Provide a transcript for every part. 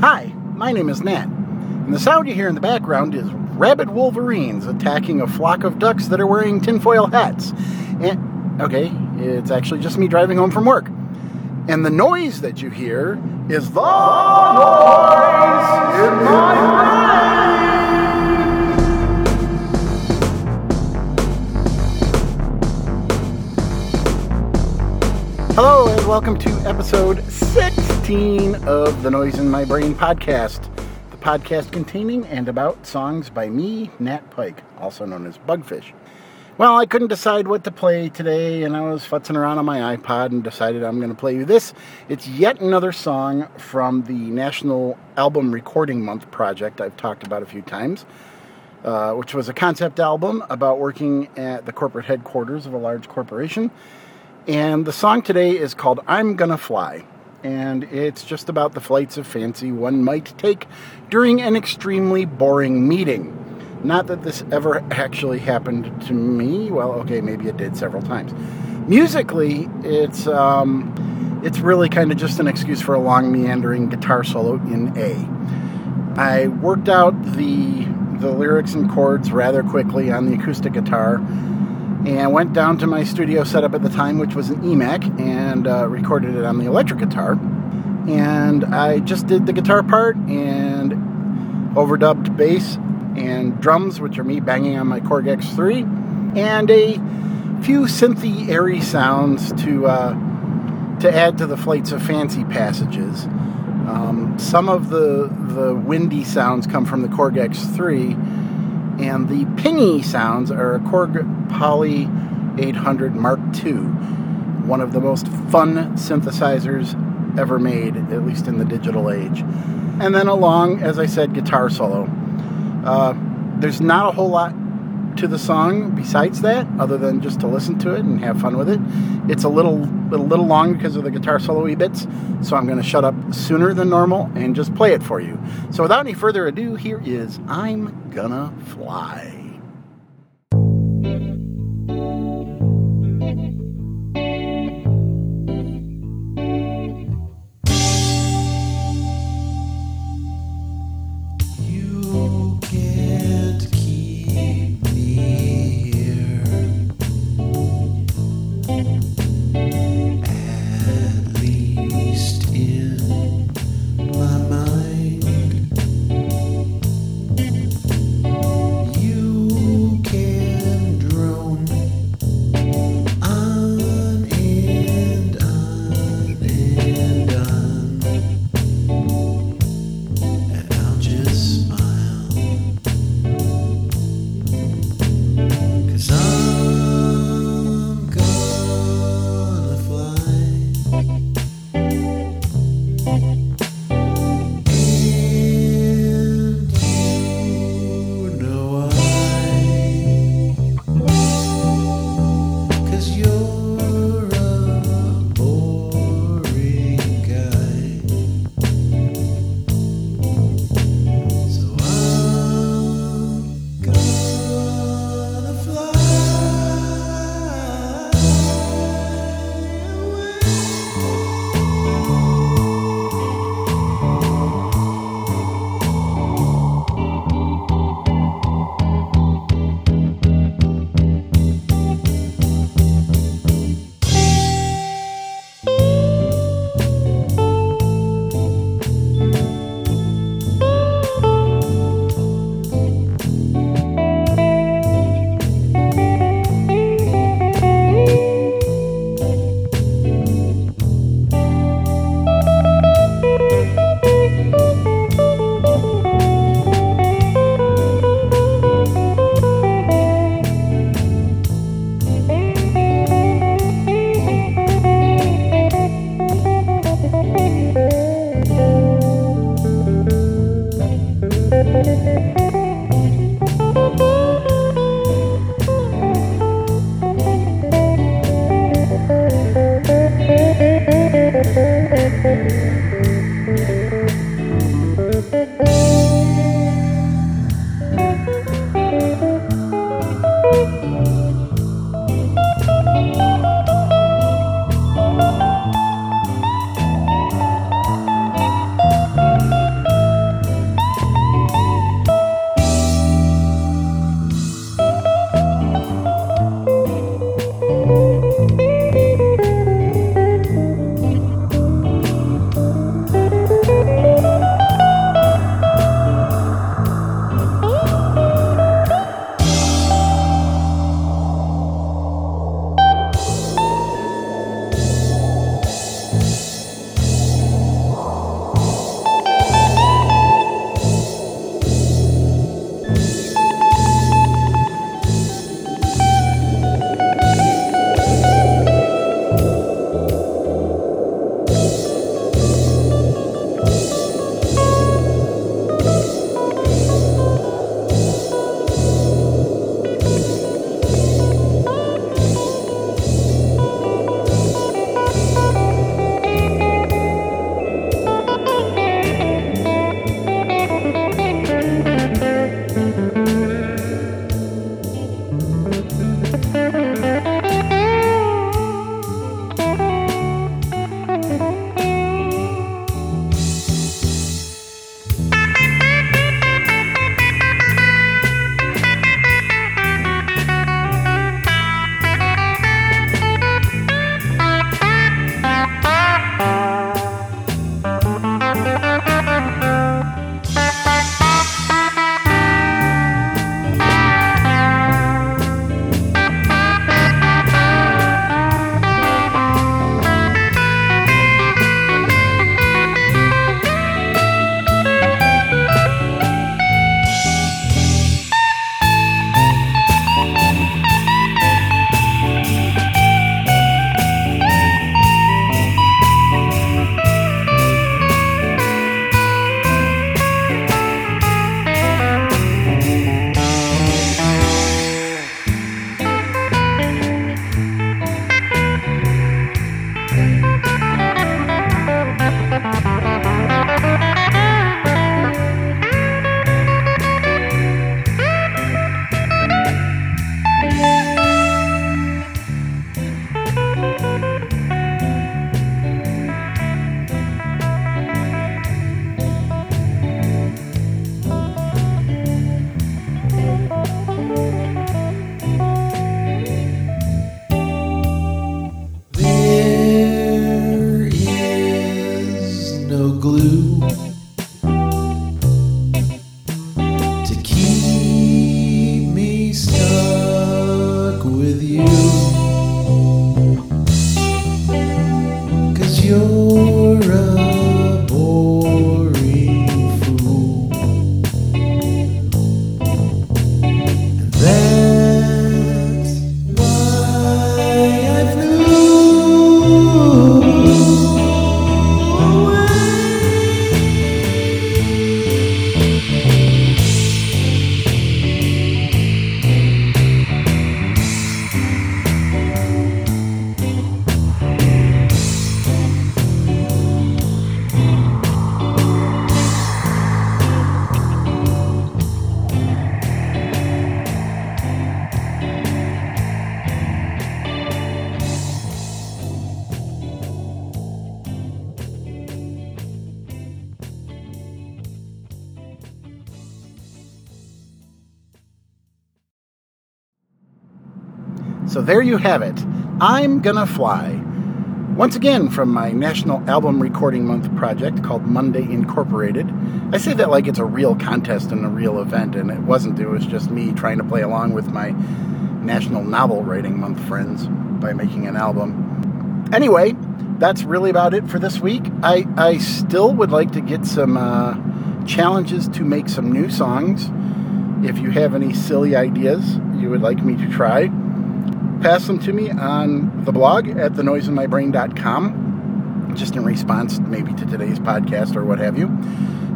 Hi, my name is Nat, and the sound you hear in the background is rabid wolverines attacking a flock of ducks that are wearing tinfoil hats. And, okay, it's actually just me driving home from work. And the noise that you hear is the noise welcome to episode 16 of the Noise in My Brain podcast, the podcast containing and about songs by me, Nat Pike, also known as Bugfish. Well, I couldn't decide what to play today, and I was futzing around on my iPod and decided I'm going to play you this. It's yet another song from the National Album Recording Month project I've talked about a few times. Uh, which was a concept album about working at the corporate headquarters of a large corporation and the song today is called I'm Gonna Fly. And it's just about the flights of fancy one might take during an extremely boring meeting. Not that this ever actually happened to me. Well, okay, maybe it did several times. Musically, it's um, it's really kind of just an excuse for a long meandering guitar solo in A. I worked out the the lyrics and chords rather quickly on the acoustic guitar and went down to my studio setup at the time, which was an eMac, and uh, recorded it on the electric guitar. And I just did the guitar part and overdubbed bass and drums, which are me banging on my Korg X3, and a few synthy, airy sounds to uh, to add to the flights of fancy passages. Um, some of the the windy sounds come from the Korg X3 and the pingy sounds are a Korg Poly 800 Mark II, one of the most fun synthesizers ever made, at least in the digital age. And then along, as I said, guitar solo. Uh, there's not a whole lot to the song besides that, other than just to listen to it and have fun with it. It's a little a little long because of the guitar solo bits, so I'm going to shut up sooner than normal and just play it for you. So without any further ado, here is I'm Gonna Fly. So there you have it. I'm Gonna Fly. Once again, from my National Album Recording Month project called Monday Incorporated. I say that like it's a real contest and a real event, and it wasn't. It was just me trying to play along with my National Novel Writing Month friends by making an album. Anyway, that's really about it for this week. I, I still would like to get some uh, challenges to make some new songs. If you have any silly ideas you would like me to try, pass them to me on the blog at thenoiseinmybrain.com, just in response maybe to today's podcast or what have you,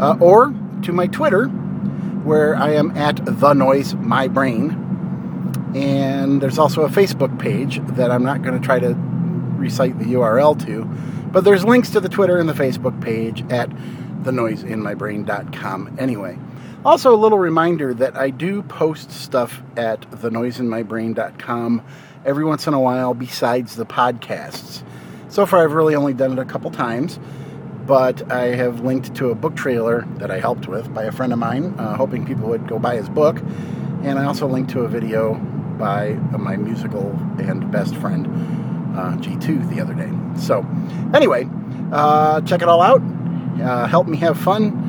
uh, or to my Twitter, where I am at the noise my brain. And there's also a Facebook page that I'm not going to try to recite the URL to, but there's links to the Twitter and the Facebook page at thenoiseinmybrain.com anyway. Also, a little reminder that I do post stuff at thenoiseinmybrain.com every once in a while besides the podcasts. So far, I've really only done it a couple times, but I have linked to a book trailer that I helped with by a friend of mine, uh, hoping people would go buy his book. And I also linked to a video by my musical and best friend, uh, G2, the other day. So, anyway, uh, check it all out. Uh, help me have fun.